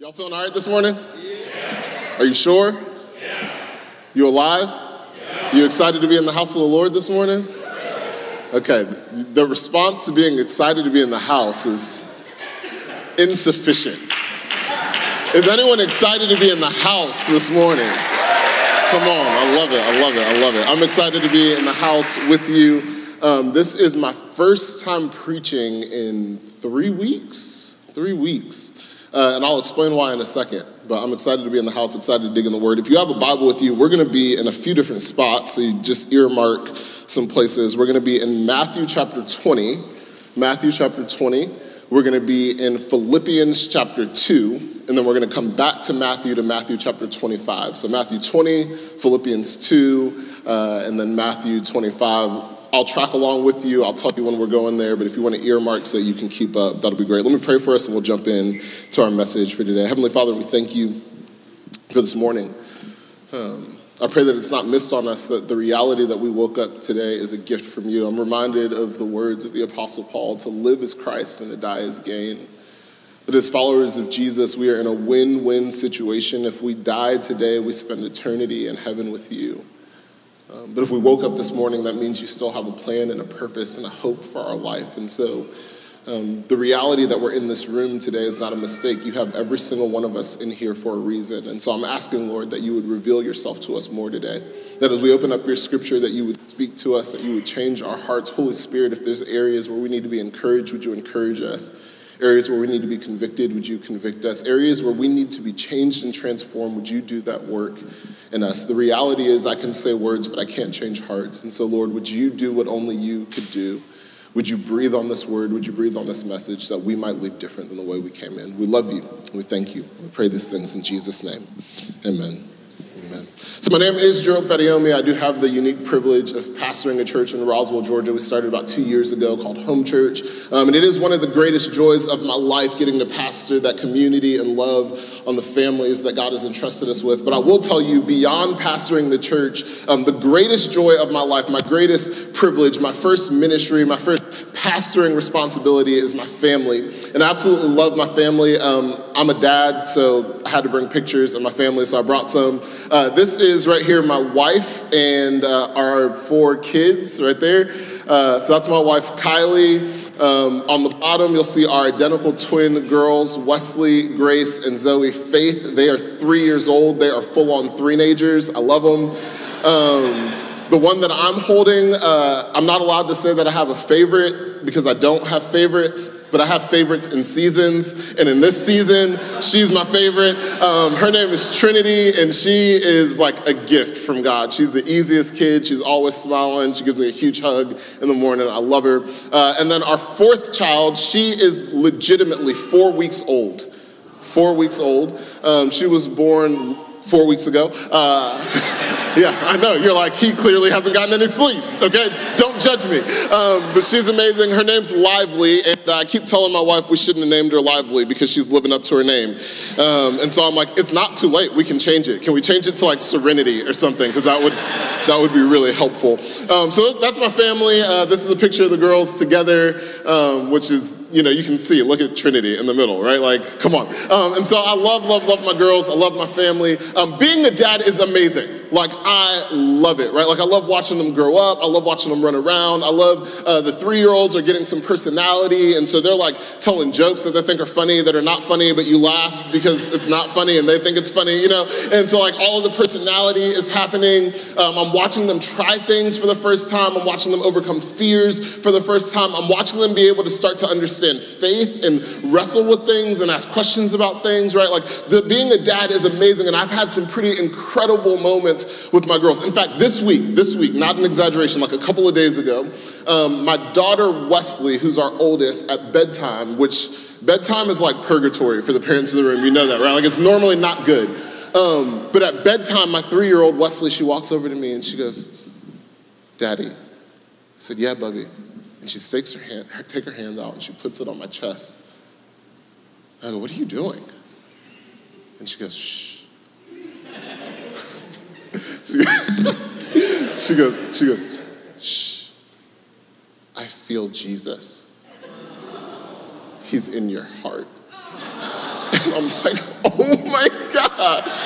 Y'all feeling all right this morning? Yeah. Are you sure? Yeah. You alive? Yeah. You excited to be in the house of the Lord this morning? Okay, the response to being excited to be in the house is insufficient. Is anyone excited to be in the house this morning? Come on, I love it, I love it, I love it. I'm excited to be in the house with you. Um, this is my first time preaching in three weeks. Three weeks. Uh, and I'll explain why in a second. But I'm excited to be in the house, excited to dig in the Word. If you have a Bible with you, we're going to be in a few different spots. So you just earmark some places. We're going to be in Matthew chapter 20. Matthew chapter 20. We're going to be in Philippians chapter 2. And then we're going to come back to Matthew to Matthew chapter 25. So Matthew 20, Philippians 2, uh, and then Matthew 25 I'll track along with you. I'll tell you when we're going there, but if you want to earmark so you can keep up, that'll be great. Let me pray for us and we'll jump in to our message for today. Heavenly Father, we thank you for this morning. Um, I pray that it's not missed on us that the reality that we woke up today is a gift from you. I'm reminded of the words of the Apostle Paul to live as Christ and to die as gain. That as followers of Jesus, we are in a win win situation. If we die today, we spend eternity in heaven with you. Um, but if we woke up this morning, that means you still have a plan and a purpose and a hope for our life. And so um, the reality that we're in this room today is not a mistake. You have every single one of us in here for a reason. And so I'm asking, Lord, that you would reveal yourself to us more today. That as we open up your scripture, that you would speak to us, that you would change our hearts. Holy Spirit, if there's areas where we need to be encouraged, would you encourage us? Areas where we need to be convicted, would you convict us? Areas where we need to be changed and transformed, would you do that work in us? The reality is, I can say words, but I can't change hearts. And so, Lord, would you do what only you could do? Would you breathe on this word? Would you breathe on this message so that we might live different than the way we came in? We love you. We thank you. We pray these things in Jesus' name. Amen. Amen. So my name is Gerald Fadayomi. I do have the unique privilege of pastoring a church in Roswell, Georgia. We started about two years ago called Home Church. Um, and it is one of the greatest joys of my life getting to pastor that community and love on the families that God has entrusted us with. But I will tell you, beyond pastoring the church, um, the greatest joy of my life, my greatest privilege, my first ministry, my first pastoring responsibility is my family. And I absolutely love my family. Um, I'm a dad, so I had to bring pictures of my family, so I brought some. Uh, this is right here my wife and uh, our four kids right there. Uh, so that's my wife, Kylie. Um, on the bottom, you'll see our identical twin girls, Wesley, Grace, and Zoe Faith. They are three years old. They are full on three-nagers. I love them. Um, the one that I'm holding, uh, I'm not allowed to say that I have a favorite because I don't have favorites, but I have favorites in seasons. And in this season, she's my favorite. Um, her name is Trinity, and she is like a gift from God. She's the easiest kid. She's always smiling. She gives me a huge hug in the morning. I love her. Uh, and then our fourth child, she is legitimately four weeks old. Four weeks old. Um, she was born four weeks ago. Uh, yeah, I know. You're like, he clearly hasn't gotten any sleep, okay? Don't judge me. Um, but she's amazing. Her name's Lively, and I keep telling my wife we shouldn't have named her Lively because she's living up to her name. Um, and so I'm like, it's not too late. We can change it. Can we change it to like Serenity or something? Because that would, that would be really helpful. Um, so that's my family. Uh, this is a picture of the girls together, um, which is, you know, you can see, look at Trinity in the middle, right? Like, come on. Um, and so I love, love, love my girls. I love my family. Um, being a dad is amazing. Like, I love it, right? Like, I love watching them grow up. I love watching them run around. I love uh, the three year olds are getting some personality. And so they're like telling jokes that they think are funny that are not funny, but you laugh because it's not funny and they think it's funny, you know? And so, like, all of the personality is happening. Um, I'm watching them try things for the first time. I'm watching them overcome fears for the first time. I'm watching them be able to start to understand faith and wrestle with things and ask questions about things, right? Like, the, being a dad is amazing. And I've had some pretty incredible moments with my girls. In fact, this week, this week, not an exaggeration, like a couple of days ago, um, my daughter Wesley, who's our oldest, at bedtime, which bedtime is like purgatory for the parents in the room. You know that, right? Like it's normally not good. Um, but at bedtime, my three year old Wesley, she walks over to me and she goes, Daddy. I said, Yeah, Bubby. And she takes her hand, take her hand out and she puts it on my chest. I go, What are you doing? And she goes, Shh. She goes, she goes, shh. I feel Jesus. He's in your heart. And I'm like, oh my gosh.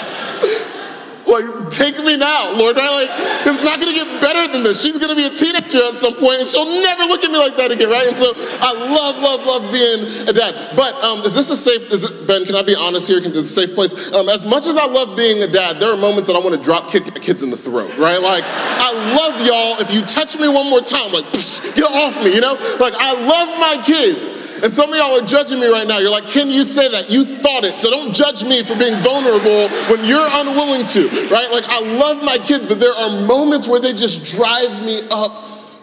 Like, take me now, Lord, right? Like, it's not gonna get better than this. She's gonna be a teenager at some point, and she'll never look at me like that again, right? And so I love, love, love being a dad. But um, is this a safe, is it, Ben, can I be honest here? Can, is this a safe place? Um, as much as I love being a dad, there are moments that I wanna drop kick my kids in the throat, right? Like, I love y'all. If you touch me one more time, like, get off me, you know? Like, I love my kids. And some of y'all are judging me right now. You're like, can you say that? You thought it. So don't judge me for being vulnerable when you're unwilling to, right? Like, I love my kids, but there are moments where they just drive me up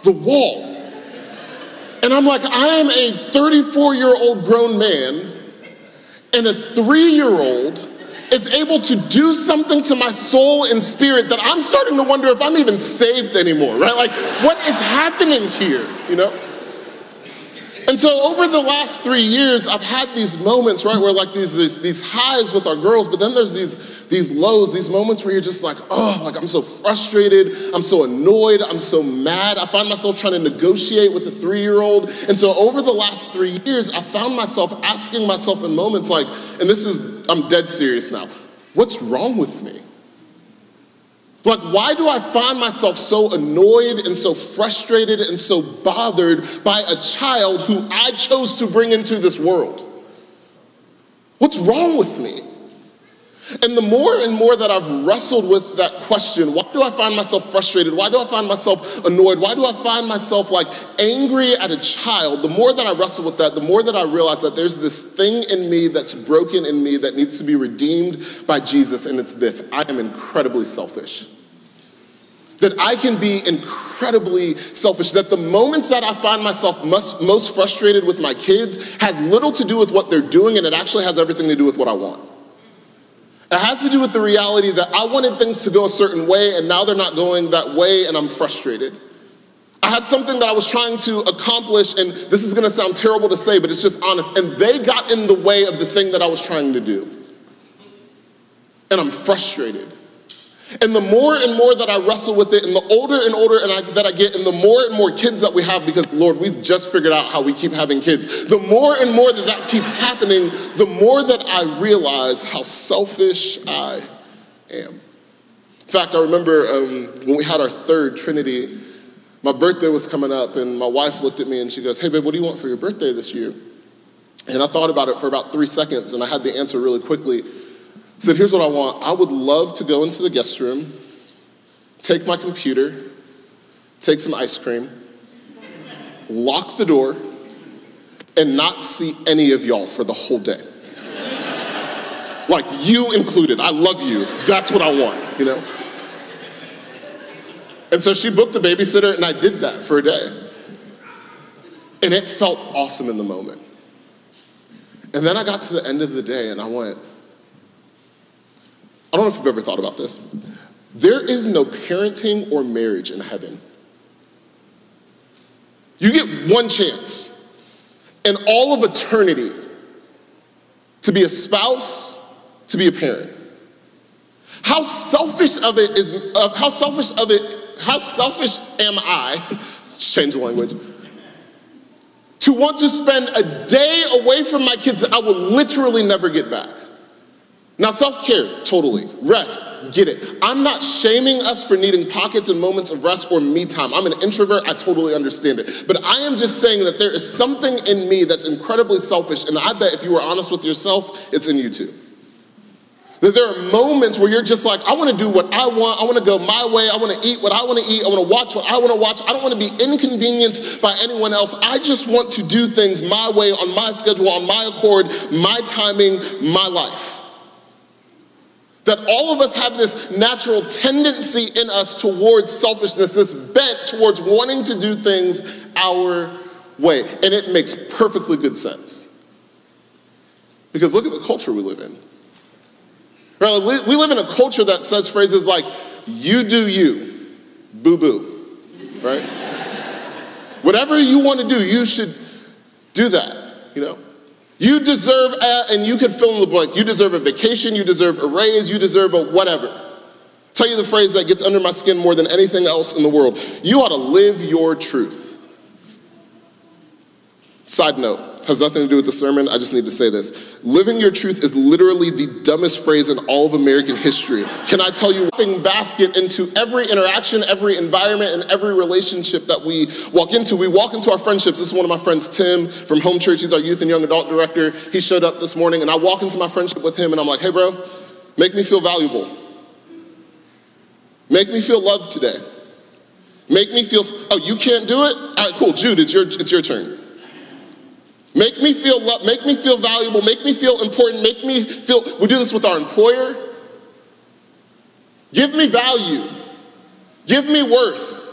the wall. And I'm like, I am a 34 year old grown man, and a three year old is able to do something to my soul and spirit that I'm starting to wonder if I'm even saved anymore, right? Like, what is happening here, you know? And so over the last three years, I've had these moments, right, where like these, these, these highs with our girls, but then there's these, these lows, these moments where you're just like, oh, like I'm so frustrated, I'm so annoyed, I'm so mad. I find myself trying to negotiate with a three-year-old. And so over the last three years, I found myself asking myself in moments like, and this is, I'm dead serious now, what's wrong with me? Like, why do I find myself so annoyed and so frustrated and so bothered by a child who I chose to bring into this world? What's wrong with me? And the more and more that I've wrestled with that question, why do I find myself frustrated? Why do I find myself annoyed? Why do I find myself like angry at a child? The more that I wrestle with that, the more that I realize that there's this thing in me that's broken in me that needs to be redeemed by Jesus, and it's this I am incredibly selfish that I can be incredibly selfish, that the moments that I find myself most, most, frustrated with my kids has little to do with what they're doing and it actually has everything to do with what I want. It has to do with the reality that I wanted things to go a certain way and now they're not going that way and I'm frustrated. I had something that I was trying to accomplish, and this is gonna sound terrible to say, but it's just honest, and they got in the way of the thing that I was trying to do. And I'm frustrated. And the more and more that I wrestle with it, and the older and older and I, that I get, and the more and more kids that we have, because Lord, we just figured out how we keep having kids, the more and more that that keeps happening, the more that I realize how selfish I am. In fact, I remember um, when we had our third Trinity, my birthday was coming up, and my wife looked at me and she goes, Hey, babe, what do you want for your birthday this year? And I thought about it for about three seconds, and I had the answer really quickly said, Here's what I want. I would love to go into the guest room, take my computer, take some ice cream, lock the door, and not see any of y'all for the whole day. like you included. I love you. That's what I want, you know? And so she booked a babysitter, and I did that for a day. And it felt awesome in the moment. And then I got to the end of the day, and I went, I don't know if you've ever thought about this. There is no parenting or marriage in heaven. You get one chance in all of eternity to be a spouse, to be a parent. How selfish of it is, uh, how selfish of it, how selfish am I, change the language, to want to spend a day away from my kids that I will literally never get back. Now, self care, totally. Rest, get it. I'm not shaming us for needing pockets and moments of rest or me time. I'm an introvert, I totally understand it. But I am just saying that there is something in me that's incredibly selfish, and I bet if you were honest with yourself, it's in you too. That there are moments where you're just like, I want to do what I want. I want to go my way. I want to eat what I want to eat. I want to watch what I want to watch. I don't want to be inconvenienced by anyone else. I just want to do things my way, on my schedule, on my accord, my timing, my life. That all of us have this natural tendency in us towards selfishness, this bent towards wanting to do things our way. And it makes perfectly good sense. Because look at the culture we live in. We live in a culture that says phrases like, you do you, boo boo, right? Whatever you want to do, you should do that, you know? You deserve, a, and you could fill in the blank. You deserve a vacation, you deserve a raise, you deserve a whatever. Tell you the phrase that gets under my skin more than anything else in the world. You ought to live your truth. Side note has nothing to do with the sermon. I just need to say this. Living your truth is literally the dumbest phrase in all of American history. Can I tell you, one basket into every interaction, every environment, and every relationship that we walk into. We walk into our friendships. This is one of my friends, Tim from Home Church. He's our youth and young adult director. He showed up this morning, and I walk into my friendship with him, and I'm like, hey, bro, make me feel valuable. Make me feel loved today. Make me feel, oh, you can't do it? All right, cool. Jude, it's your, it's your turn. Make me feel loved, make me feel valuable, make me feel important, make me feel, we do this with our employer. Give me value. Give me worth.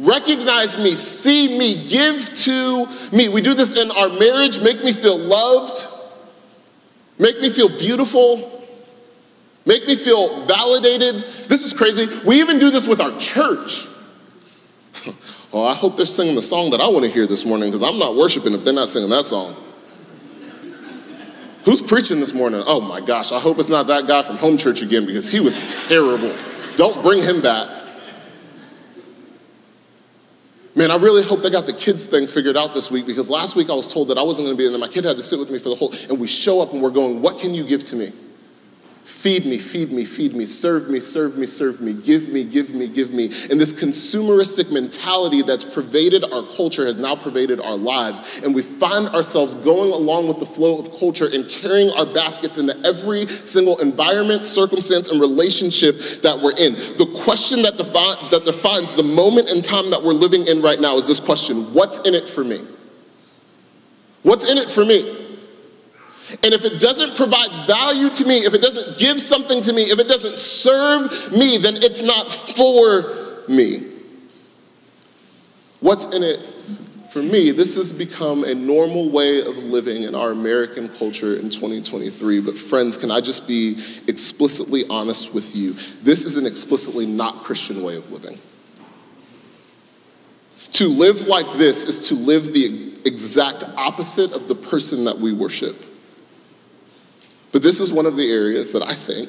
Recognize me, see me, give to me. We do this in our marriage. Make me feel loved. Make me feel beautiful. Make me feel validated. This is crazy. We even do this with our church. oh, I hope they're singing the song that I want to hear this morning because I'm not worshiping if they're not singing that song. Who's preaching this morning? Oh my gosh, I hope it's not that guy from home church again because he was terrible. Don't bring him back. Man, I really hope they got the kids thing figured out this week because last week I was told that I wasn't going to be in there. My kid had to sit with me for the whole, and we show up and we're going, What can you give to me? Feed me, feed me, feed me, serve me, serve me, serve me, give me, give me, give me. And this consumeristic mentality that's pervaded our culture has now pervaded our lives. And we find ourselves going along with the flow of culture and carrying our baskets into every single environment, circumstance, and relationship that we're in. The question that, defi- that defines the moment in time that we're living in right now is this question What's in it for me? What's in it for me? And if it doesn't provide value to me, if it doesn't give something to me, if it doesn't serve me, then it's not for me. What's in it for me? This has become a normal way of living in our American culture in 2023. But, friends, can I just be explicitly honest with you? This is an explicitly not Christian way of living. To live like this is to live the exact opposite of the person that we worship. But this is one of the areas that I think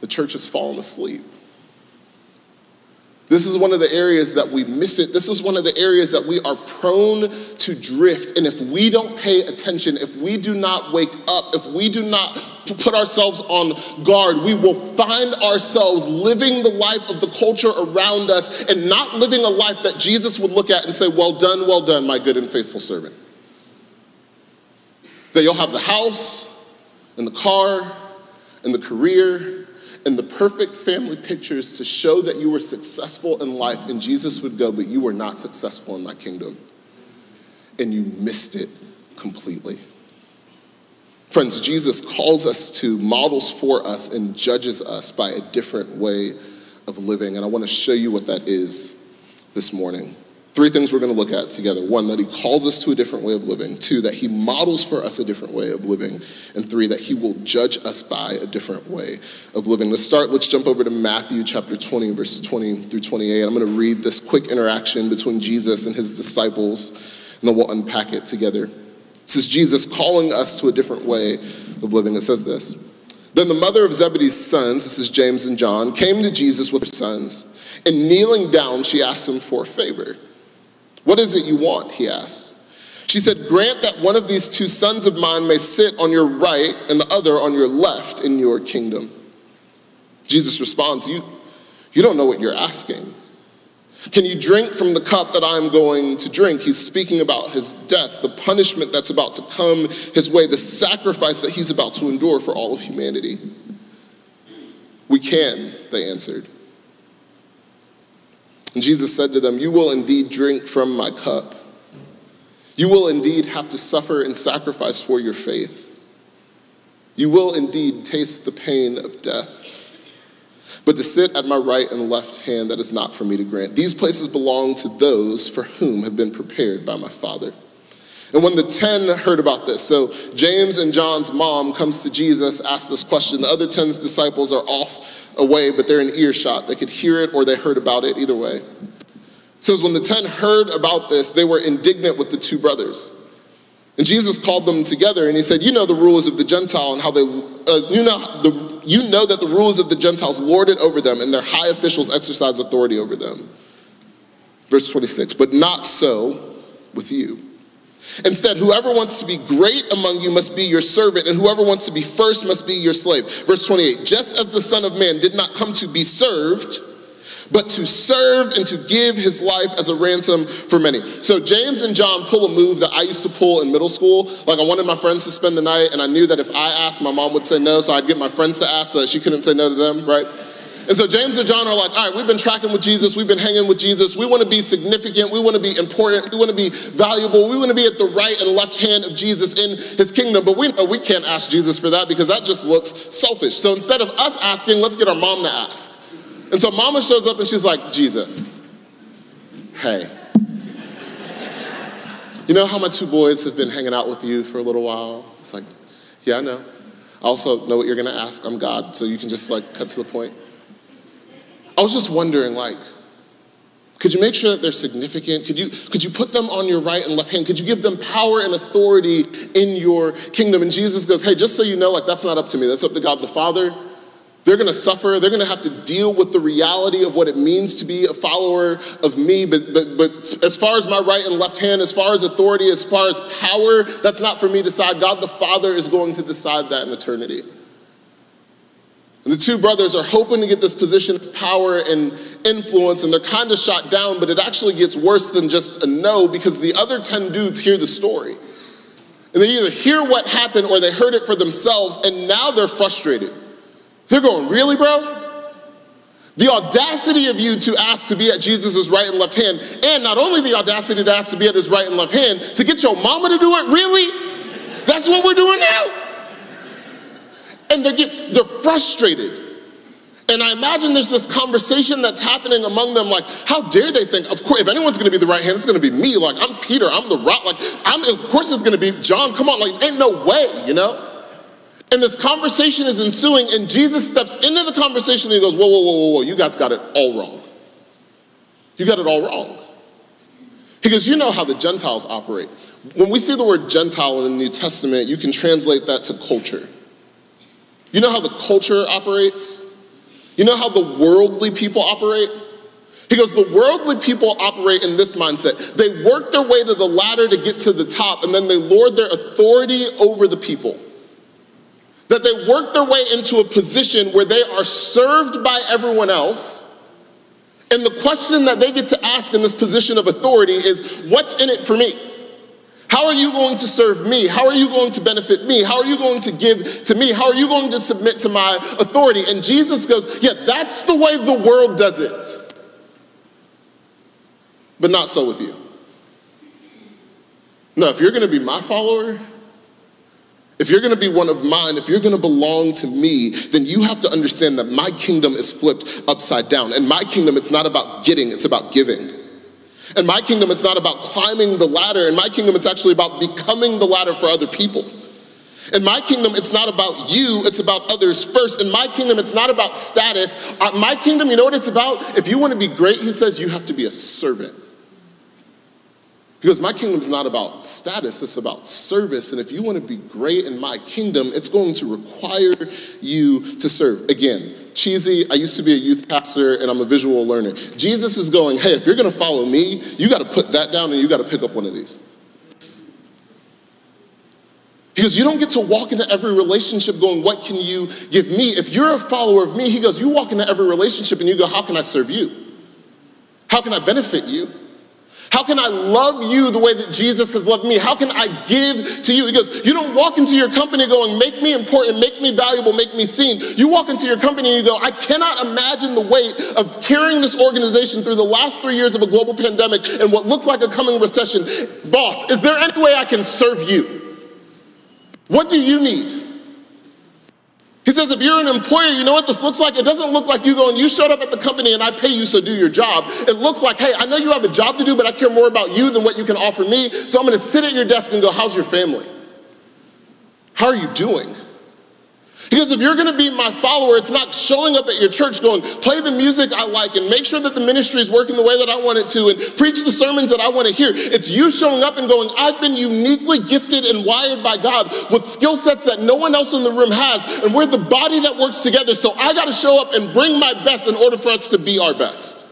the church has fallen asleep. This is one of the areas that we miss it. This is one of the areas that we are prone to drift. And if we don't pay attention, if we do not wake up, if we do not put ourselves on guard, we will find ourselves living the life of the culture around us and not living a life that Jesus would look at and say, Well done, well done, my good and faithful servant. That you'll have the house and the car and the career and the perfect family pictures to show that you were successful in life. And Jesus would go, But you were not successful in my kingdom. And you missed it completely. Friends, Jesus calls us to models for us and judges us by a different way of living. And I want to show you what that is this morning. Three things we're going to look at together. One, that he calls us to a different way of living. Two, that he models for us a different way of living. And three, that he will judge us by a different way of living. Let's start, let's jump over to Matthew chapter 20, verses 20 through 28. I'm going to read this quick interaction between Jesus and his disciples, and then we'll unpack it together. This is Jesus calling us to a different way of living. It says this. Then the mother of Zebedee's sons, this is James and John, came to Jesus with her sons, and kneeling down, she asked him for a favor. What is it you want? He asked. She said, Grant that one of these two sons of mine may sit on your right and the other on your left in your kingdom. Jesus responds, You, you don't know what you're asking. Can you drink from the cup that I'm going to drink? He's speaking about his death, the punishment that's about to come his way, the sacrifice that he's about to endure for all of humanity. We can, they answered. And Jesus said to them, You will indeed drink from my cup. You will indeed have to suffer and sacrifice for your faith. You will indeed taste the pain of death. But to sit at my right and left hand, that is not for me to grant. These places belong to those for whom have been prepared by my Father. And when the 10 heard about this, so James and John's mom comes to Jesus, asks this question. The other 10's disciples are off away, but they're in earshot. They could hear it or they heard about it, either way. It says, when the 10 heard about this, they were indignant with the two brothers. And Jesus called them together and he said, You know the rulers of the Gentile and how they, uh, you, know the, you know that the rulers of the Gentiles lord it over them and their high officials exercise authority over them. Verse 26, but not so with you. Instead, whoever wants to be great among you must be your servant, and whoever wants to be first must be your slave. Verse 28 Just as the Son of Man did not come to be served, but to serve and to give his life as a ransom for many. So James and John pull a move that I used to pull in middle school. Like I wanted my friends to spend the night, and I knew that if I asked, my mom would say no, so I'd get my friends to ask so she couldn't say no to them, right? And so James and John are like, all right, we've been tracking with Jesus, we've been hanging with Jesus, we want to be significant, we want to be important, we want to be valuable, we want to be at the right and left hand of Jesus in his kingdom. But we know we can't ask Jesus for that because that just looks selfish. So instead of us asking, let's get our mom to ask. And so mama shows up and she's like, Jesus, hey. You know how my two boys have been hanging out with you for a little while? It's like, yeah, I know. I also know what you're gonna ask. I'm God, so you can just like cut to the point. I was just wondering, like, could you make sure that they're significant? Could you, could you put them on your right and left hand? Could you give them power and authority in your kingdom? And Jesus goes, hey, just so you know, like, that's not up to me. That's up to God the Father. They're going to suffer. They're going to have to deal with the reality of what it means to be a follower of me. But, but, but as far as my right and left hand, as far as authority, as far as power, that's not for me to decide. God the Father is going to decide that in eternity. And the two brothers are hoping to get this position of power and influence, and they're kind of shot down, but it actually gets worse than just a no because the other 10 dudes hear the story. And they either hear what happened or they heard it for themselves, and now they're frustrated. They're going, Really, bro? The audacity of you to ask to be at Jesus' right and left hand, and not only the audacity to ask to be at his right and left hand, to get your mama to do it, really? That's what we're doing now? And they get they're frustrated. And I imagine there's this conversation that's happening among them, like, how dare they think, of course, if anyone's gonna be the right hand, it's gonna be me. Like, I'm Peter, I'm the rock, like, I'm, of course it's gonna be John, come on, like, ain't no way, you know? And this conversation is ensuing, and Jesus steps into the conversation and he goes, whoa, whoa, whoa, whoa, whoa, you guys got it all wrong. You got it all wrong. He goes, you know how the Gentiles operate. When we see the word Gentile in the New Testament, you can translate that to culture. You know how the culture operates? You know how the worldly people operate? He goes, the worldly people operate in this mindset. They work their way to the ladder to get to the top, and then they lord their authority over the people. That they work their way into a position where they are served by everyone else. And the question that they get to ask in this position of authority is, what's in it for me? How are you going to serve me? How are you going to benefit me? How are you going to give to me? How are you going to submit to my authority? And Jesus goes, Yeah, that's the way the world does it. But not so with you. No, if you're going to be my follower, if you're going to be one of mine, if you're going to belong to me, then you have to understand that my kingdom is flipped upside down. And my kingdom, it's not about getting, it's about giving. In my kingdom, it's not about climbing the ladder. In my kingdom, it's actually about becoming the ladder for other people. In my kingdom, it's not about you, it's about others first. In my kingdom, it's not about status. Uh, my kingdom, you know what it's about? If you want to be great, he says, you have to be a servant. Because my kingdom's not about status, it's about service. And if you want to be great in my kingdom, it's going to require you to serve. Again, cheesy. I used to be a youth pastor and I'm a visual learner. Jesus is going, hey, if you're going to follow me, you got to put that down and you got to pick up one of these. He goes, You don't get to walk into every relationship going, What can you give me? If you're a follower of me, he goes, You walk into every relationship and you go, How can I serve you? How can I benefit you? How can I love you the way that Jesus has loved me? How can I give to you? He goes, You don't walk into your company going, Make me important, make me valuable, make me seen. You walk into your company and you go, I cannot imagine the weight of carrying this organization through the last three years of a global pandemic and what looks like a coming recession. Boss, is there any way I can serve you? What do you need? He says, if you're an employer, you know what this looks like? It doesn't look like you going, you showed up at the company and I pay you, so do your job. It looks like, hey, I know you have a job to do, but I care more about you than what you can offer me. So I'm gonna sit at your desk and go, how's your family? How are you doing? Because if you're gonna be my follower, it's not showing up at your church going, play the music I like and make sure that the ministry is working the way that I want it to and preach the sermons that I wanna hear. It's you showing up and going, I've been uniquely gifted and wired by God with skill sets that no one else in the room has, and we're the body that works together, so I gotta show up and bring my best in order for us to be our best.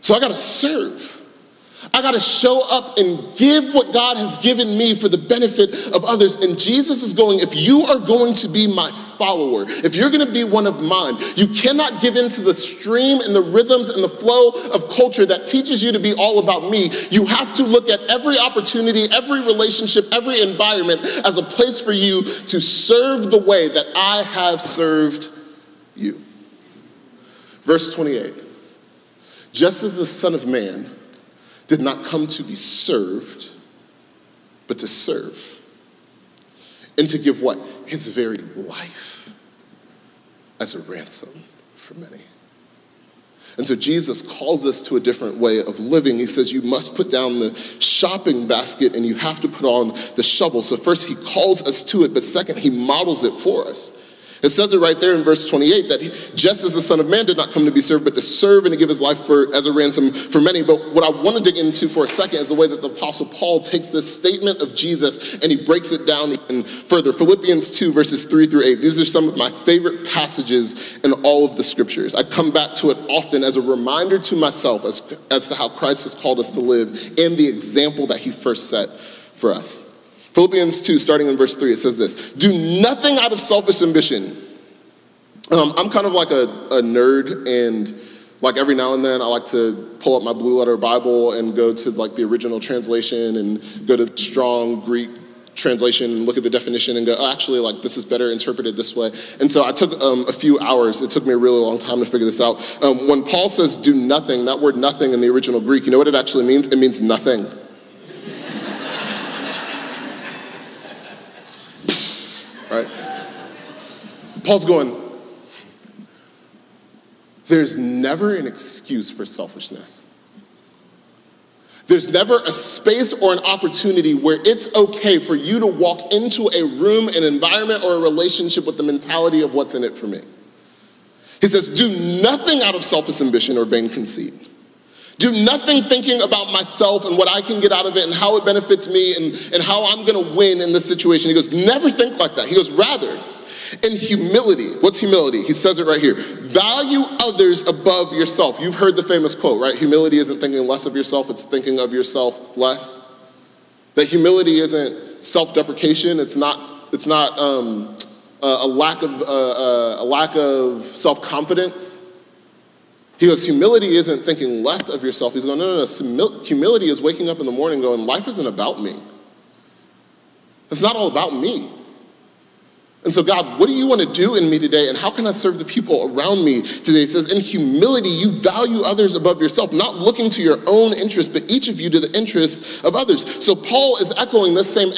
So I gotta serve. I got to show up and give what God has given me for the benefit of others. And Jesus is going, if you are going to be my follower, if you're going to be one of mine, you cannot give into the stream and the rhythms and the flow of culture that teaches you to be all about me. You have to look at every opportunity, every relationship, every environment as a place for you to serve the way that I have served you. Verse 28 Just as the Son of Man, did not come to be served, but to serve. And to give what? His very life as a ransom for many. And so Jesus calls us to a different way of living. He says you must put down the shopping basket and you have to put on the shovel. So, first, he calls us to it, but second, he models it for us. It says it right there in verse 28 that he, just as the Son of Man did not come to be served, but to serve and to give his life for, as a ransom for many. But what I want to dig into for a second is the way that the Apostle Paul takes this statement of Jesus and he breaks it down even further. Philippians 2, verses 3 through 8. These are some of my favorite passages in all of the scriptures. I come back to it often as a reminder to myself as, as to how Christ has called us to live and the example that he first set for us. Philippians 2, starting in verse 3, it says this Do nothing out of selfish ambition. Um, I'm kind of like a, a nerd, and like every now and then I like to pull up my blue letter Bible and go to like the original translation and go to strong Greek translation and look at the definition and go, oh, actually, like this is better interpreted this way. And so I took um, a few hours. It took me a really long time to figure this out. Um, when Paul says do nothing, that word nothing in the original Greek, you know what it actually means? It means nothing. Right? Paul's going, there's never an excuse for selfishness. There's never a space or an opportunity where it's okay for you to walk into a room, an environment, or a relationship with the mentality of what's in it for me. He says, Do nothing out of selfish ambition or vain conceit. Do nothing thinking about myself and what I can get out of it and how it benefits me and, and how I'm gonna win in this situation. He goes, Never think like that. He goes, Rather, in humility, what's humility? He says it right here value others above yourself. You've heard the famous quote, right? Humility isn't thinking less of yourself, it's thinking of yourself less. That humility isn't self deprecation, it's not, it's not um, a, lack of, uh, uh, a lack of self confidence. He goes, humility isn't thinking less of yourself. He's going, no, no, no. Humility is waking up in the morning going, life isn't about me. It's not all about me. And so, God, what do you want to do in me today? And how can I serve the people around me today? It says, in humility, you value others above yourself, not looking to your own interest, but each of you to the interests of others. So, Paul is echoing this same,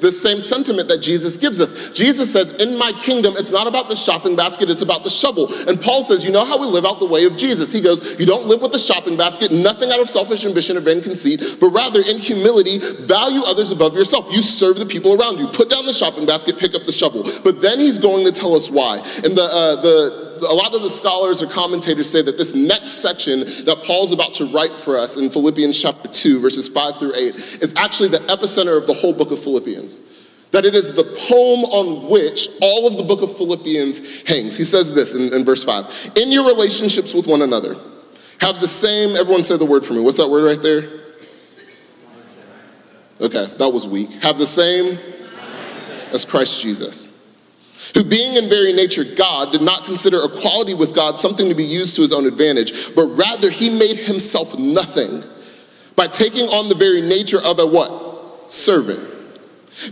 this same sentiment that Jesus gives us. Jesus says, In my kingdom, it's not about the shopping basket, it's about the shovel. And Paul says, You know how we live out the way of Jesus. He goes, You don't live with the shopping basket, nothing out of selfish ambition or vain conceit, but rather in humility, value others above yourself. You serve the people around you. Put down the shopping basket, pick up the shovel. But but then he's going to tell us why. And the, uh, the, a lot of the scholars or commentators say that this next section that Paul's about to write for us in Philippians chapter 2, verses 5 through 8, is actually the epicenter of the whole book of Philippians. That it is the poem on which all of the book of Philippians hangs. He says this in, in verse 5 In your relationships with one another, have the same, everyone say the word for me. What's that word right there? Okay, that was weak. Have the same as Christ Jesus who being in very nature God did not consider equality with God something to be used to his own advantage, but rather he made himself nothing by taking on the very nature of a what? Servant.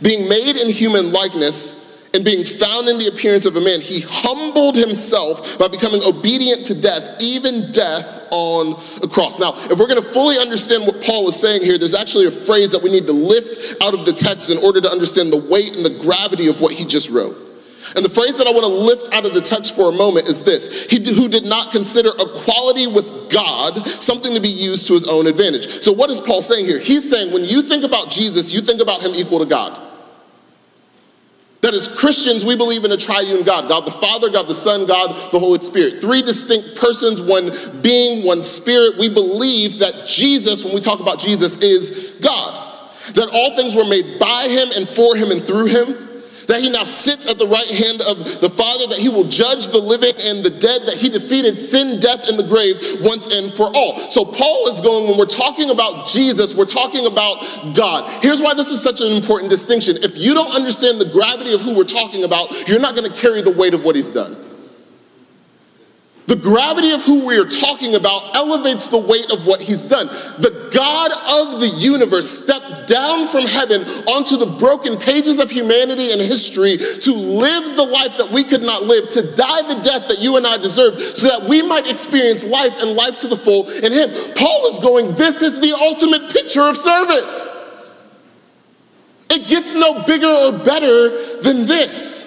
Being made in human likeness and being found in the appearance of a man, he humbled himself by becoming obedient to death, even death on a cross. Now, if we're going to fully understand what Paul is saying here, there's actually a phrase that we need to lift out of the text in order to understand the weight and the gravity of what he just wrote. And the phrase that I want to lift out of the text for a moment is this He who did not consider equality with God something to be used to his own advantage. So, what is Paul saying here? He's saying when you think about Jesus, you think about him equal to God. That as Christians, we believe in a triune God God the Father, God the Son, God the Holy Spirit. Three distinct persons, one being, one spirit. We believe that Jesus, when we talk about Jesus, is God. That all things were made by him and for him and through him that he now sits at the right hand of the Father, that he will judge the living and the dead, that he defeated sin, death, and the grave once and for all. So Paul is going, when we're talking about Jesus, we're talking about God. Here's why this is such an important distinction. If you don't understand the gravity of who we're talking about, you're not going to carry the weight of what he's done. The gravity of who we are talking about elevates the weight of what he's done. The God of the universe stepped down from heaven onto the broken pages of humanity and history to live the life that we could not live, to die the death that you and I deserve, so that we might experience life and life to the full in him. Paul is going, This is the ultimate picture of service. It gets no bigger or better than this.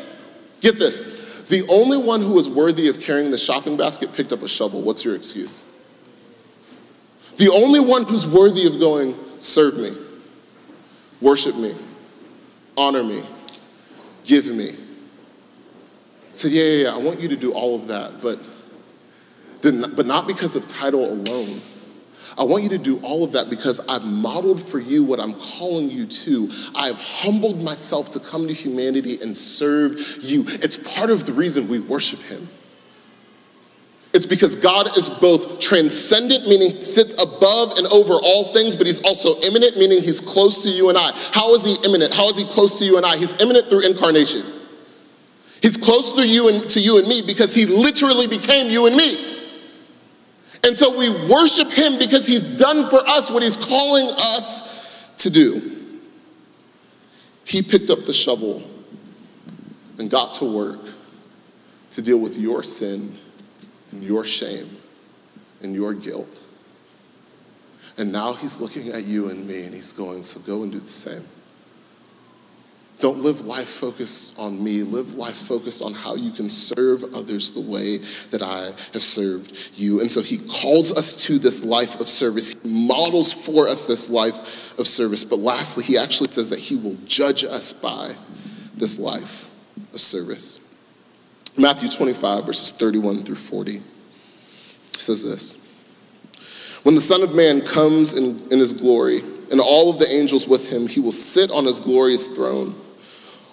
Get this. The only one who was worthy of carrying the shopping basket picked up a shovel. What's your excuse? The only one who's worthy of going, serve me, worship me, honor me, give me. Said, yeah, yeah, yeah, I want you to do all of that, but, but not because of title alone I want you to do all of that because I've modeled for you what I'm calling you to. I have humbled myself to come to humanity and serve you. It's part of the reason we worship Him. It's because God is both transcendent, meaning he sits above and over all things, but he's also immanent, meaning he's close to you and I. How is he immanent? How is he close to you and I? He's immanent through incarnation. He's close to you and to you and me because he literally became you and me. And so we worship him because he's done for us what he's calling us to do. He picked up the shovel and got to work to deal with your sin and your shame and your guilt. And now he's looking at you and me and he's going, So go and do the same. Don't live life focused on me. Live life focused on how you can serve others the way that I have served you. And so he calls us to this life of service. He models for us this life of service. But lastly, he actually says that he will judge us by this life of service. Matthew 25, verses 31 through 40 says this When the Son of Man comes in, in his glory, and all of the angels with him, he will sit on his glorious throne.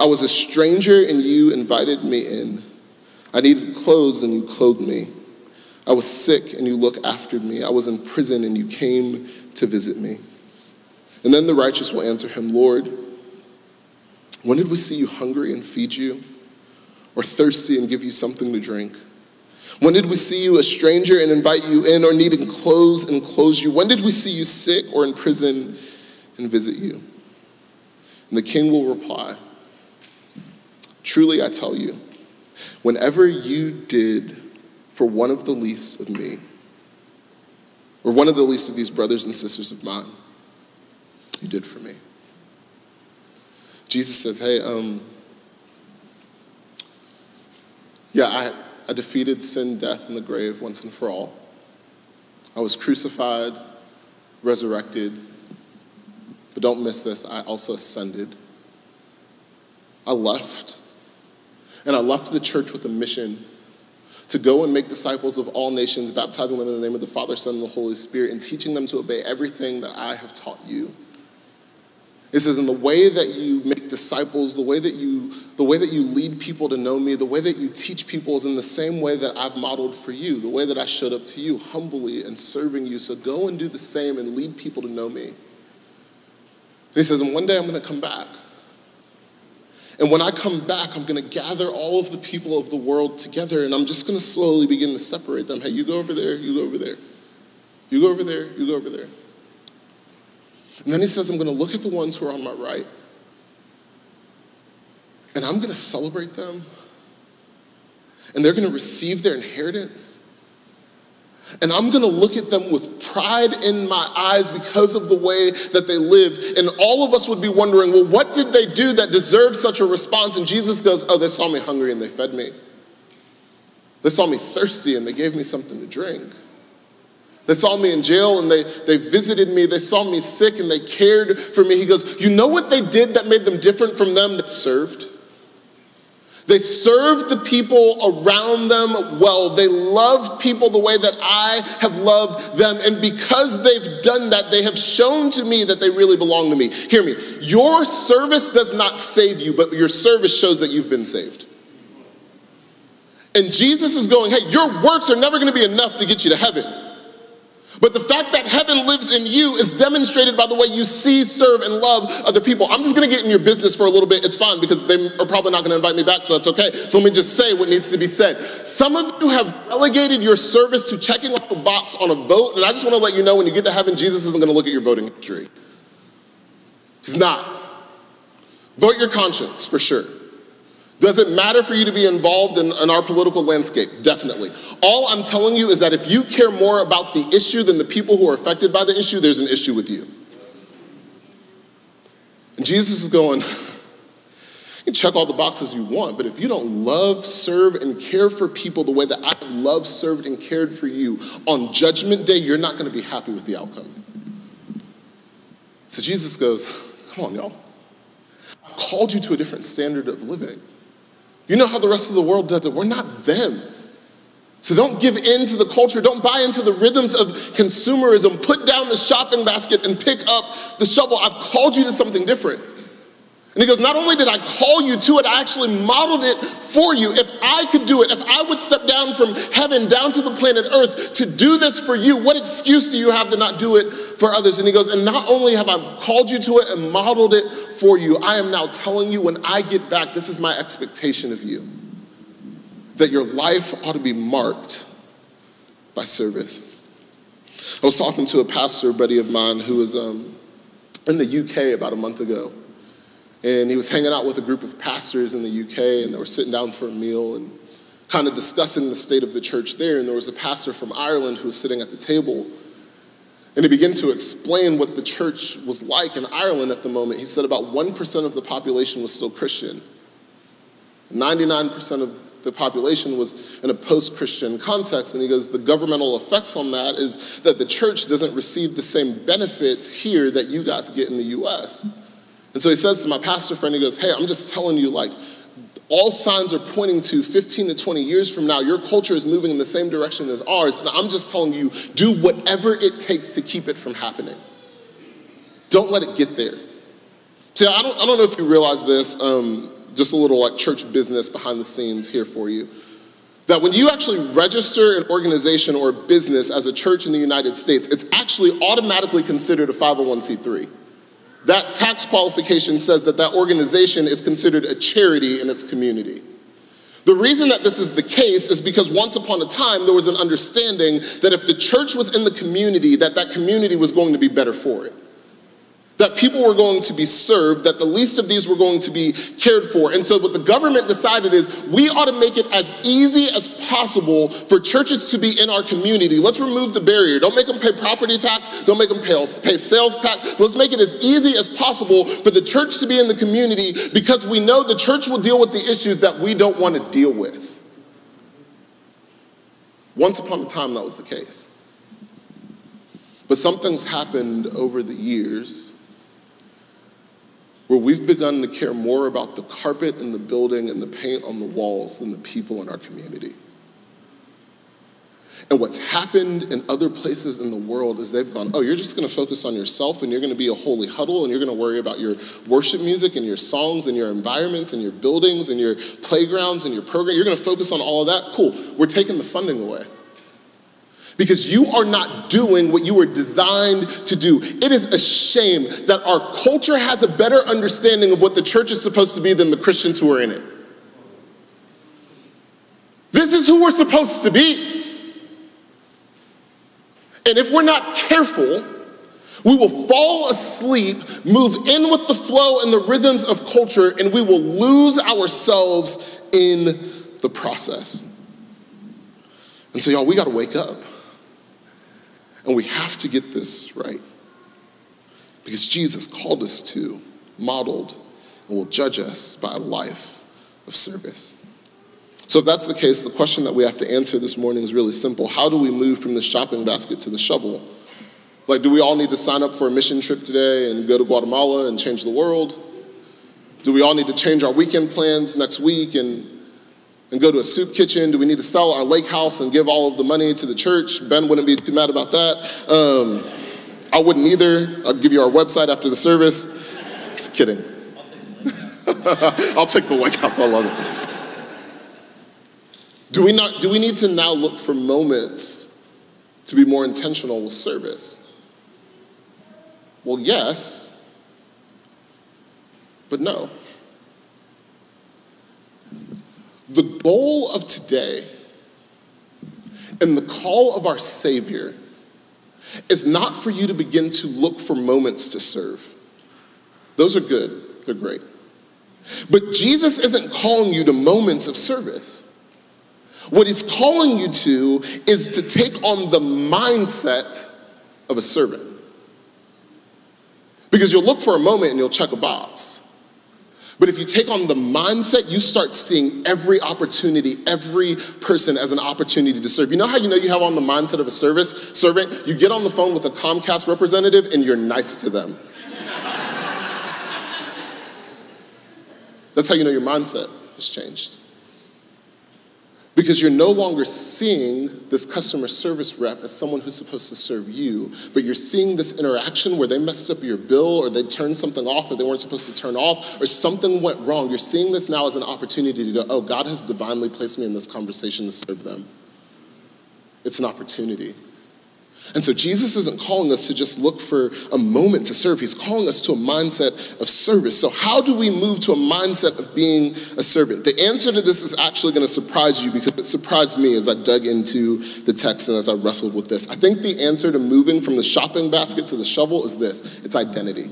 I was a stranger and you invited me in. I needed clothes and you clothed me. I was sick and you looked after me. I was in prison and you came to visit me. And then the righteous will answer him, Lord, when did we see you hungry and feed you, or thirsty and give you something to drink? When did we see you a stranger and invite you in, or needing clothes and clothe you? When did we see you sick or in prison and visit you? And the king will reply, Truly, I tell you, whenever you did for one of the least of me, or one of the least of these brothers and sisters of mine, you did for me. Jesus says, Hey, um, yeah, I, I defeated sin, death, and the grave once and for all. I was crucified, resurrected, but don't miss this, I also ascended. I left and I left the church with a mission to go and make disciples of all nations, baptizing them in the name of the Father, Son, and the Holy Spirit, and teaching them to obey everything that I have taught you. It says, in the way that you make disciples, the way that you, the way that you lead people to know me, the way that you teach people is in the same way that I've modeled for you, the way that I showed up to you, humbly and serving you. So go and do the same and lead people to know me. And he says, and one day I'm going to come back. And when I come back, I'm going to gather all of the people of the world together and I'm just going to slowly begin to separate them. Hey, you go over there, you go over there. You go over there, you go over there. And then he says, I'm going to look at the ones who are on my right and I'm going to celebrate them and they're going to receive their inheritance. And I'm gonna look at them with pride in my eyes because of the way that they lived. And all of us would be wondering, well, what did they do that deserved such a response? And Jesus goes, oh, they saw me hungry and they fed me. They saw me thirsty and they gave me something to drink. They saw me in jail and they, they visited me. They saw me sick and they cared for me. He goes, You know what they did that made them different from them that served? They served the people around them well. They loved people the way that I have loved them. And because they've done that, they have shown to me that they really belong to me. Hear me. Your service does not save you, but your service shows that you've been saved. And Jesus is going, hey, your works are never going to be enough to get you to heaven. But the fact that heaven lives in you is demonstrated by the way you see, serve, and love other people. I'm just gonna get in your business for a little bit. It's fine because they are probably not gonna invite me back, so that's okay. So let me just say what needs to be said. Some of you have delegated your service to checking off a box on a vote, and I just wanna let you know when you get to heaven, Jesus isn't gonna look at your voting history. He's not. Vote your conscience, for sure. Does it matter for you to be involved in, in, our political landscape? Definitely. All I'm telling you is that if you care more about the issue than the people who are affected by the issue, there's an issue with you. And Jesus is going, you can check all the boxes you want, but if you don't love, serve, and care for people the way that I have loved, served, and cared for you, on Judgment Day, you're not going to be happy with the outcome. So Jesus goes, come on, y'all. I've called you to a different standard of living. You know how the rest of the world does it. We're not them. So don't give in to the culture. Don't buy into the rhythms of consumerism. Put down the shopping basket and pick up the shovel. I've called you to something different. And he goes, Not only did I call you to it, I actually modeled it for you. If I could do it, if I would step down from heaven down to the planet Earth to do this for you, what excuse do you have to not do it for others? And he goes, And not only have I called you to it and modeled it for you, I am now telling you when I get back, this is my expectation of you that your life ought to be marked by service. I was talking to a pastor buddy of mine who was um, in the UK about a month ago. And he was hanging out with a group of pastors in the UK, and they were sitting down for a meal and kind of discussing the state of the church there. And there was a pastor from Ireland who was sitting at the table. And he began to explain what the church was like in Ireland at the moment. He said about 1% of the population was still Christian, 99% of the population was in a post Christian context. And he goes, the governmental effects on that is that the church doesn't receive the same benefits here that you guys get in the US. And so he says to my pastor friend, he goes, Hey, I'm just telling you, like, all signs are pointing to 15 to 20 years from now, your culture is moving in the same direction as ours. And I'm just telling you, do whatever it takes to keep it from happening. Don't let it get there. See, I don't, I don't know if you realize this, um, just a little like church business behind the scenes here for you. That when you actually register an organization or business as a church in the United States, it's actually automatically considered a 501c3 that tax qualification says that that organization is considered a charity in its community. The reason that this is the case is because once upon a time there was an understanding that if the church was in the community, that that community was going to be better for it that people were going to be served, that the least of these were going to be cared for. And so, what the government decided is we ought to make it as easy as possible for churches to be in our community. Let's remove the barrier. Don't make them pay property tax, don't make them pay, sales tax. Let's make it as easy as possible for the church to be in the community because we know the church will deal with the issues that we don't want to deal with. Once upon a time, that was the case. But something's happened over the years where we've begun to care more about the carpet in the building and the paint on the walls than the people in our community. And what's happened in other places in the world is they've gone, oh, you're just going to focus on yourself and you're going to be a holy huddle and you're going to worry about your worship music and your songs and your environments and your buildings and your playgrounds and your program. You're going to focus on all of that. Cool. We're taking the funding away because you are not doing what you were designed to do. It is a shame that our culture has a better understanding of what the church is supposed to be than the Christians who are in it. This is who we're supposed to be. And if we're not careful, we will fall asleep, move in with the flow and the rhythms of culture, and we will lose ourselves in the process. And so, y'all, we got to wake up. And we have to get this right. Because Jesus called us to, modeled, and will judge us by a life of service. So, if that's the case, the question that we have to answer this morning is really simple How do we move from the shopping basket to the shovel? Like, do we all need to sign up for a mission trip today and go to Guatemala and change the world? Do we all need to change our weekend plans next week and, and go to a soup kitchen? Do we need to sell our lake house and give all of the money to the church? Ben wouldn't be too mad about that. Um, I wouldn't either. I'll give you our website after the service. Just kidding. I'll take the lake house. I love it. Do we, not, do we need to now look for moments to be more intentional with service? Well, yes, but no. The goal of today and the call of our Savior is not for you to begin to look for moments to serve. Those are good, they're great. But Jesus isn't calling you to moments of service. What he's calling you to is to take on the mindset of a servant. Because you'll look for a moment and you'll check a box. But if you take on the mindset, you start seeing every opportunity, every person as an opportunity to serve. You know how you know you have on the mindset of a service servant? You get on the phone with a Comcast representative and you're nice to them. That's how you know your mindset has changed. Because you're no longer seeing this customer service rep as someone who's supposed to serve you, but you're seeing this interaction where they messed up your bill or they turned something off that they weren't supposed to turn off or something went wrong. You're seeing this now as an opportunity to go, oh, God has divinely placed me in this conversation to serve them. It's an opportunity. And so Jesus isn't calling us to just look for a moment to serve. He's calling us to a mindset of service. So, how do we move to a mindset of being a servant? The answer to this is actually going to surprise you because it surprised me as I dug into the text and as I wrestled with this. I think the answer to moving from the shopping basket to the shovel is this it's identity.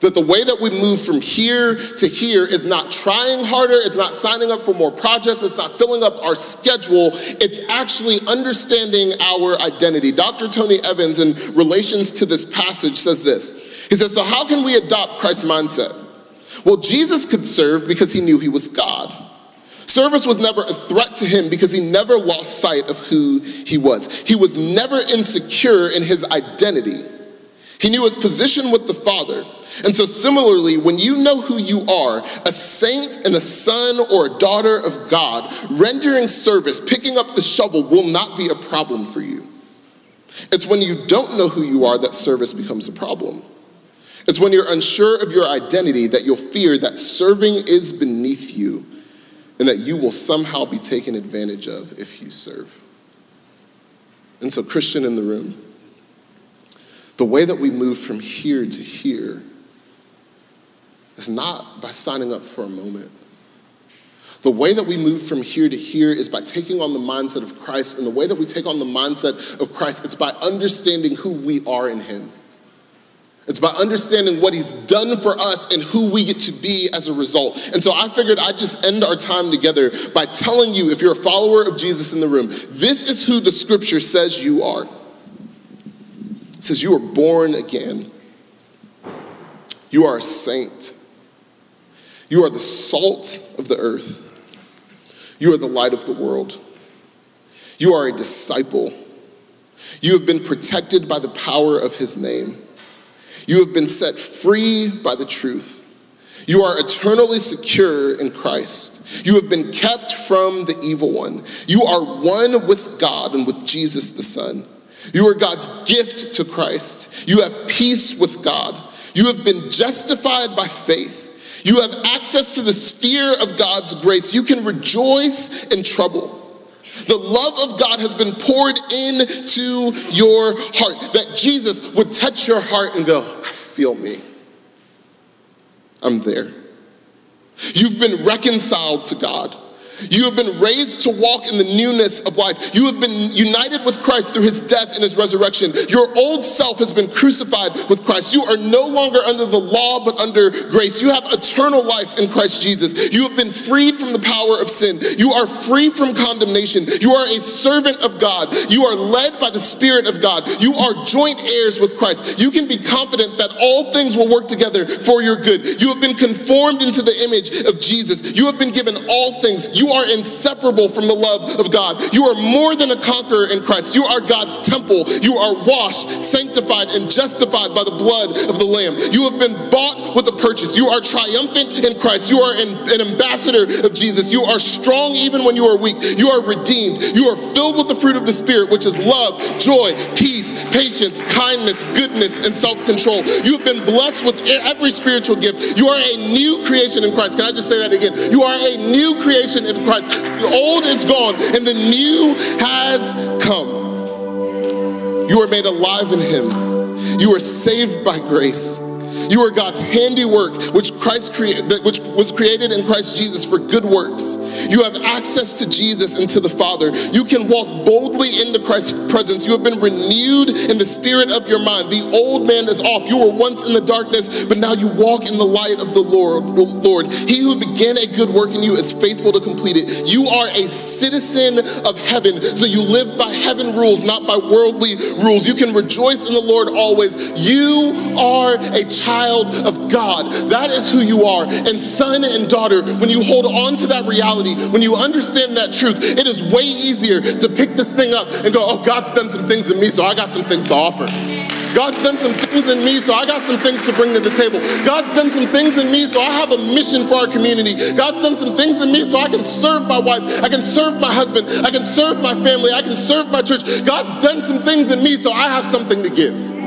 That the way that we move from here to here is not trying harder, it's not signing up for more projects, it's not filling up our schedule, it's actually understanding our identity. Dr. Tony Evans, in relations to this passage, says this He says, So, how can we adopt Christ's mindset? Well, Jesus could serve because he knew he was God. Service was never a threat to him because he never lost sight of who he was. He was never insecure in his identity. He knew his position with the Father. And so, similarly, when you know who you are, a saint and a son or a daughter of God, rendering service, picking up the shovel will not be a problem for you. It's when you don't know who you are that service becomes a problem. It's when you're unsure of your identity that you'll fear that serving is beneath you and that you will somehow be taken advantage of if you serve. And so, Christian in the room, the way that we move from here to here is not by signing up for a moment. The way that we move from here to here is by taking on the mindset of Christ. And the way that we take on the mindset of Christ, it's by understanding who we are in Him. It's by understanding what He's done for us and who we get to be as a result. And so I figured I'd just end our time together by telling you, if you're a follower of Jesus in the room, this is who the scripture says you are. It says, You are born again. You are a saint. You are the salt of the earth. You are the light of the world. You are a disciple. You have been protected by the power of his name. You have been set free by the truth. You are eternally secure in Christ. You have been kept from the evil one. You are one with God and with Jesus the Son. You are God's gift to Christ. You have peace with God. You have been justified by faith. You have access to the sphere of God's grace. You can rejoice in trouble. The love of God has been poured into your heart. That Jesus would touch your heart and go, I feel me. I'm there. You've been reconciled to God. You have been raised to walk in the newness of life. You have been united with Christ through his death and his resurrection. Your old self has been crucified with Christ. You are no longer under the law, but under grace. You have eternal life in Christ Jesus. You have been freed from the power of sin. You are free from condemnation. You are a servant of God. You are led by the Spirit of God. You are joint heirs with Christ. You can be confident that all things will work together for your good. You have been conformed into the image of Jesus. You have been given all things. You are inseparable from the love of God. You are more than a conqueror in Christ. You are God's temple. You are washed, sanctified, and justified by the blood of the Lamb. You have been bought with a purchase. You are triumphant in Christ. You are an, an ambassador of Jesus. You are strong even when you are weak. You are redeemed. You are filled with the fruit of the Spirit, which is love, joy, peace, patience, kindness, goodness, and self control. You have been blessed with every spiritual gift. You are a new creation in Christ. Can I just say that again? You are a new creation in Christ. The old is gone and the new has come. You are made alive in Him. You are saved by grace. You are God's handiwork, which Christ created, which was created in Christ Jesus for good works. You have access to Jesus and to the Father. You can walk boldly into Christ's presence. You have been renewed in the spirit of your mind. The old man is off. You were once in the darkness, but now you walk in the light of the Lord. Lord, He who began a good work in you is faithful to complete it. You are a citizen of heaven, so you live by heaven rules, not by worldly rules. You can rejoice in the Lord always. You are a child of God. That is who you are. And son and daughter, when you hold on to that reality, when you understand that truth, it is way easier to pick this thing up and go, oh, God's done some things in me, so I got some things to offer. God's done some things in me, so I got some things to bring to the table. God's done some things in me, so I have a mission for our community. God's done some things in me, so I can serve my wife, I can serve my husband, I can serve my family, I can serve my church. God's done some things in me, so I have something to give.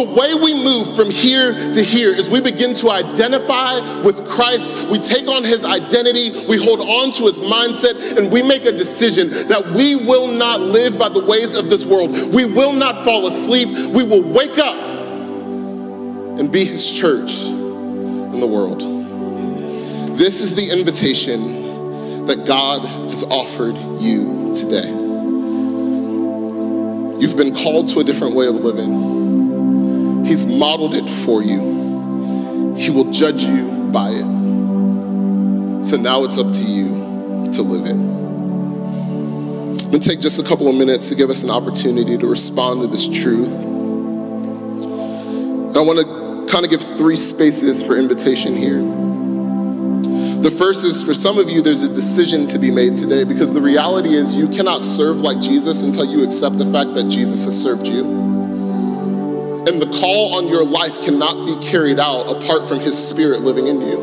The way we move from here to here is we begin to identify with Christ. We take on his identity, we hold on to his mindset, and we make a decision that we will not live by the ways of this world. We will not fall asleep. We will wake up and be his church in the world. This is the invitation that God has offered you today. You've been called to a different way of living. He's modeled it for you. He will judge you by it. So now it's up to you to live it. I'm going to take just a couple of minutes to give us an opportunity to respond to this truth. And I want to kind of give three spaces for invitation here. The first is for some of you, there's a decision to be made today because the reality is you cannot serve like Jesus until you accept the fact that Jesus has served you. And the call on your life cannot be carried out apart from His Spirit living in you.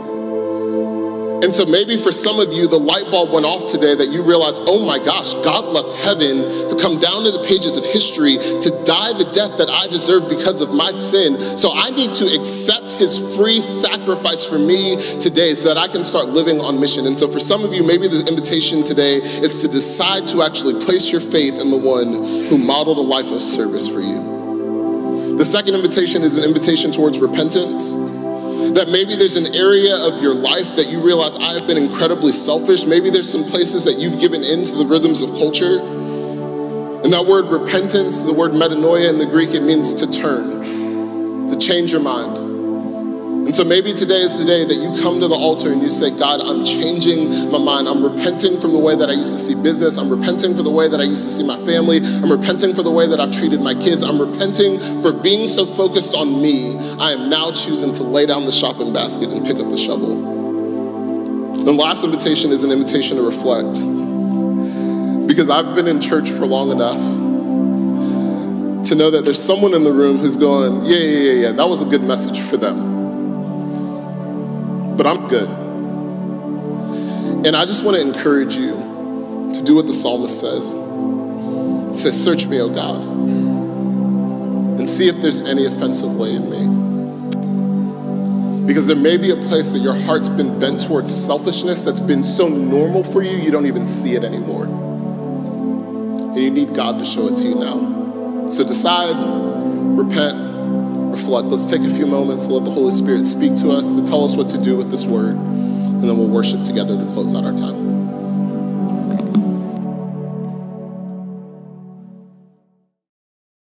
And so maybe for some of you, the light bulb went off today that you realize, oh my gosh, God left heaven to come down to the pages of history to die the death that I deserve because of my sin. So I need to accept his free sacrifice for me today so that I can start living on mission. And so for some of you, maybe the invitation today is to decide to actually place your faith in the one who modeled a life of service for you. The second invitation is an invitation towards repentance. That maybe there's an area of your life that you realize I have been incredibly selfish. Maybe there's some places that you've given in to the rhythms of culture. And that word repentance, the word metanoia in the Greek, it means to turn, to change your mind. And so maybe today is the day that you come to the altar and you say, God, I'm changing my mind. I'm repenting from the way that I used to see business. I'm repenting for the way that I used to see my family. I'm repenting for the way that I've treated my kids. I'm repenting for being so focused on me. I am now choosing to lay down the shopping basket and pick up the shovel. The last invitation is an invitation to reflect. Because I've been in church for long enough to know that there's someone in the room who's going, yeah, yeah, yeah, yeah, that was a good message for them but I'm good. And I just want to encourage you to do what the psalmist says. Says, Search me, O God, and see if there's any offensive way in me. Because there may be a place that your heart's been bent towards selfishness that's been so normal for you, you don't even see it anymore. And you need God to show it to you now. So decide, repent, Let's take a few moments to let the Holy Spirit speak to us, to tell us what to do with this word, and then we'll worship together to close out our time.